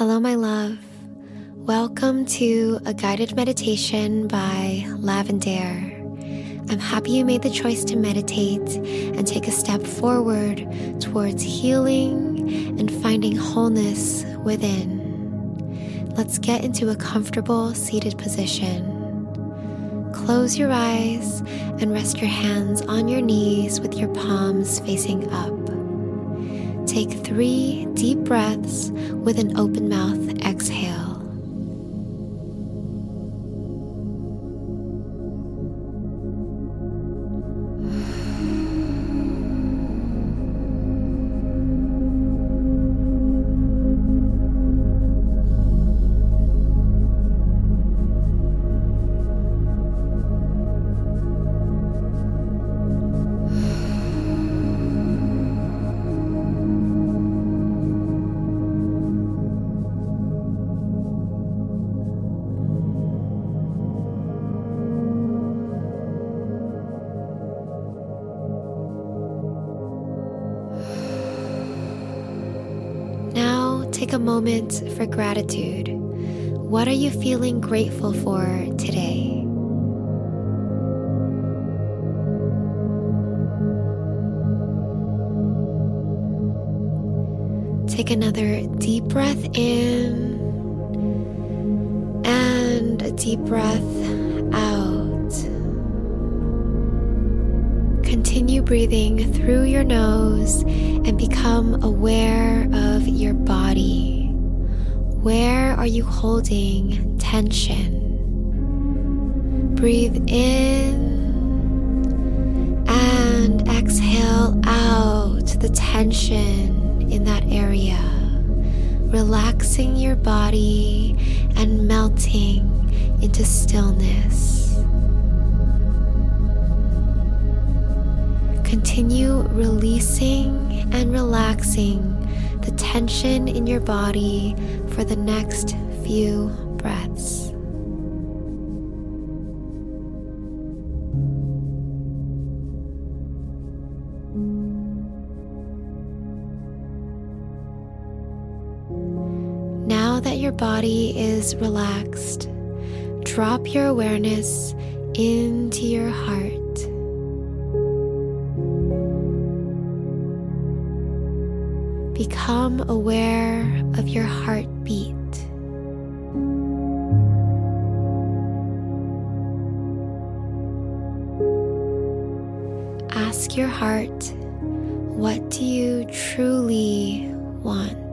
Hello, my love. Welcome to a guided meditation by Lavendaire. I'm happy you made the choice to meditate and take a step forward towards healing and finding wholeness within. Let's get into a comfortable seated position. Close your eyes and rest your hands on your knees with your palms facing up. Take three deep breaths with an open mouth take a moment for gratitude. What are you feeling grateful for today? Take another deep breath in and a deep breath out. Continue breathing through your nose and become aware of your body. Where are you holding tension? Breathe in and exhale out the tension in that area, relaxing your body and melting into stillness. Continue releasing and relaxing the tension in your body for the next few breaths. Now that your body is relaxed, drop your awareness into your heart. Become aware of your heartbeat. Ask your heart, what do you truly want?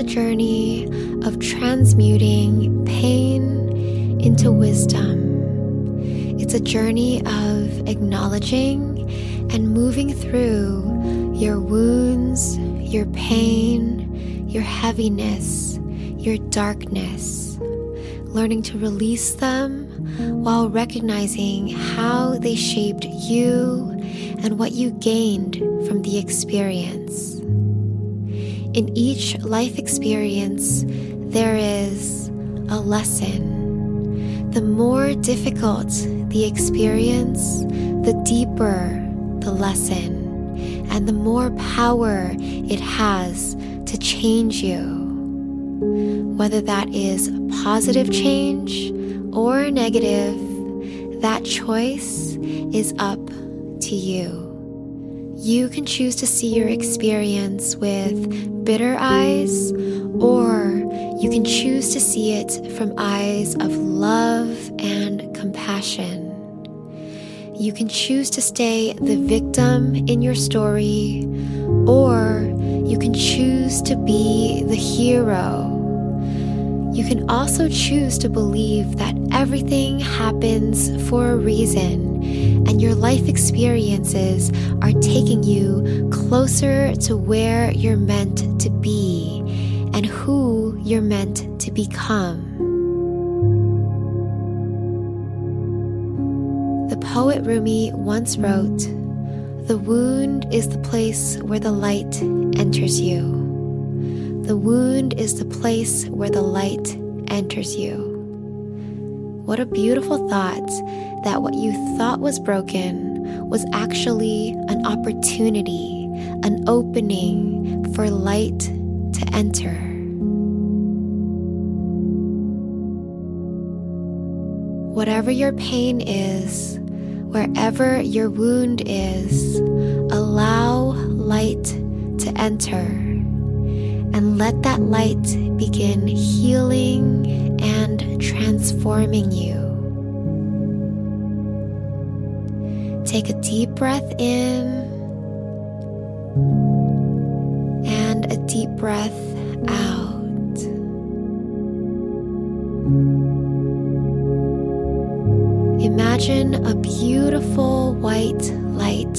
A journey of transmuting pain into wisdom. It's a journey of acknowledging and moving through your wounds, your pain, your heaviness, your darkness, learning to release them while recognizing how they shaped you and what you gained from the experience. In each life experience, there is a lesson. The more difficult the experience, the deeper the lesson, and the more power it has to change you. Whether that is positive change or negative, that choice is up to you. You can choose to see your experience with bitter eyes, or you can choose to see it from eyes of love and compassion. You can choose to stay the victim in your story, or you can choose to be the hero. You can also choose to believe that everything happens for a reason and your life experiences are taking you closer to where you're meant to be and who you're meant to become. The poet Rumi once wrote, The wound is the place where the light enters you. The wound is the place where the light enters you. What a beautiful thought that what you thought was broken was actually an opportunity, an opening for light to enter. Whatever your pain is, wherever your wound is, allow light to enter and let that light begin healing and transforming you. Take a deep breath in and a deep breath out. Imagine a beautiful white light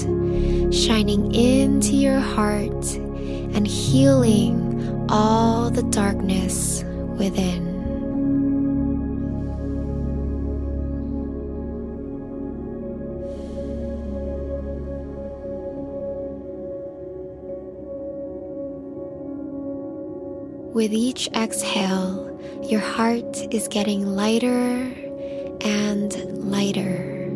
shining into your heart and healing all the darkness within. With each exhale, your heart is getting lighter and lighter.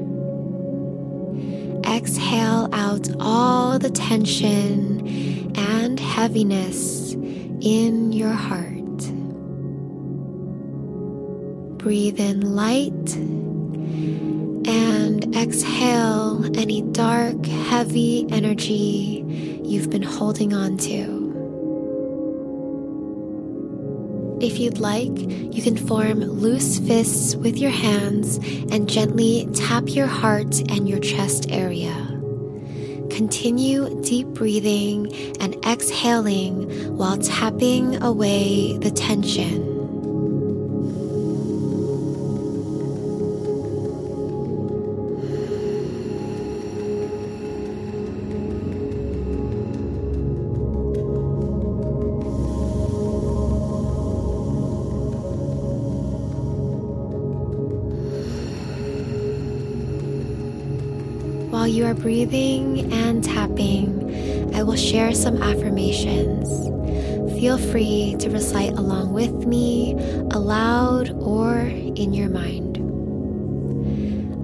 Exhale out all the tension and heaviness in your heart. Breathe in light and exhale any dark, heavy energy you've been holding on to. If you'd like, you can form loose fists with your hands and gently tap your heart and your chest area. Continue deep breathing and exhaling while tapping away the tension. You are breathing and tapping, I will share some affirmations. Feel free to recite along with me, aloud or in your mind.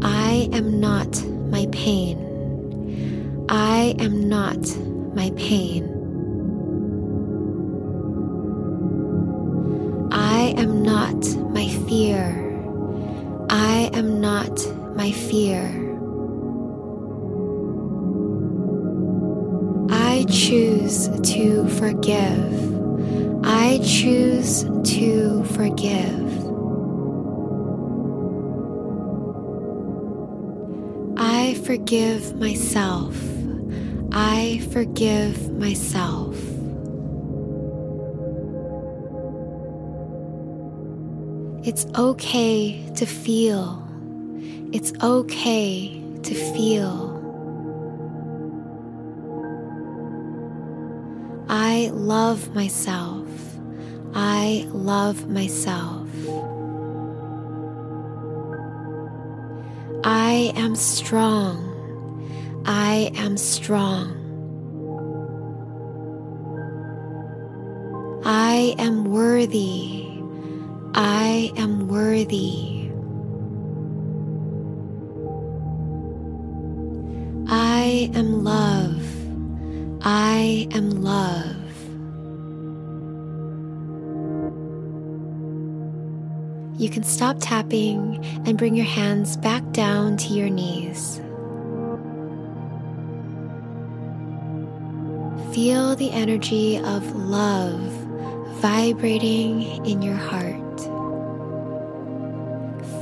I am not my pain. I am not my pain. I am not my fear. I am not my fear. Choose to forgive. I choose to forgive. I forgive myself. I forgive myself. It's okay to feel. It's okay to feel. I love myself. I love myself. I am strong. I am strong. I am worthy. I am worthy. I am love. I am love. You can stop tapping and bring your hands back down to your knees. Feel the energy of love vibrating in your heart.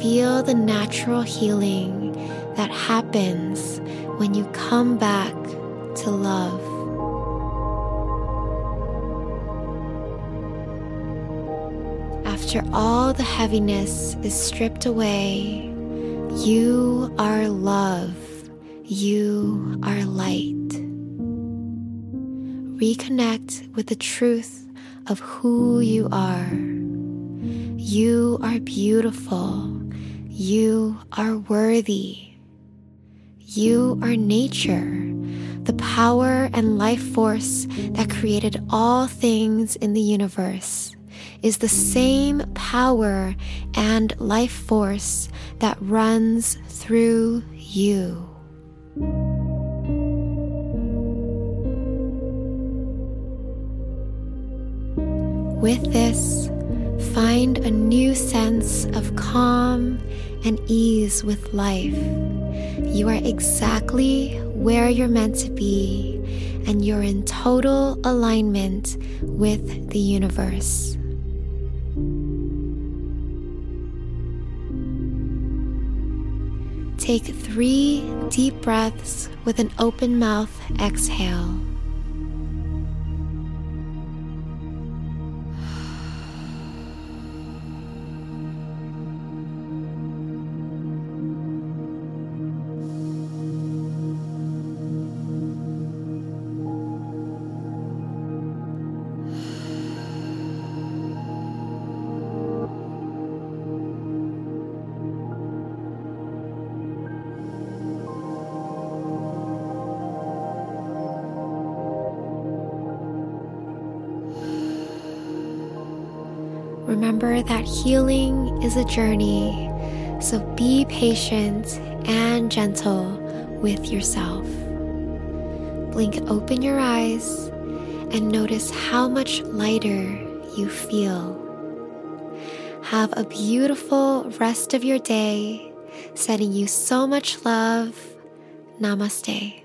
Feel the natural healing that happens when you come back to love. After all the heaviness is stripped away, you are love. You are light. Reconnect with the truth of who you are. You are beautiful. You are worthy. You are nature, the power and life force that created all things in the universe is the same power and life force that runs through you. With this, find a new sense of calm and ease with life. You are exactly where you're meant to be, and you're in total alignment with the universe. Take three deep breaths with an open mouth exhale. Remember that healing is a journey, so be patient and gentle with yourself. Blink open your eyes and notice how much lighter you feel. Have a beautiful rest of your day, sending you so much love. Namaste.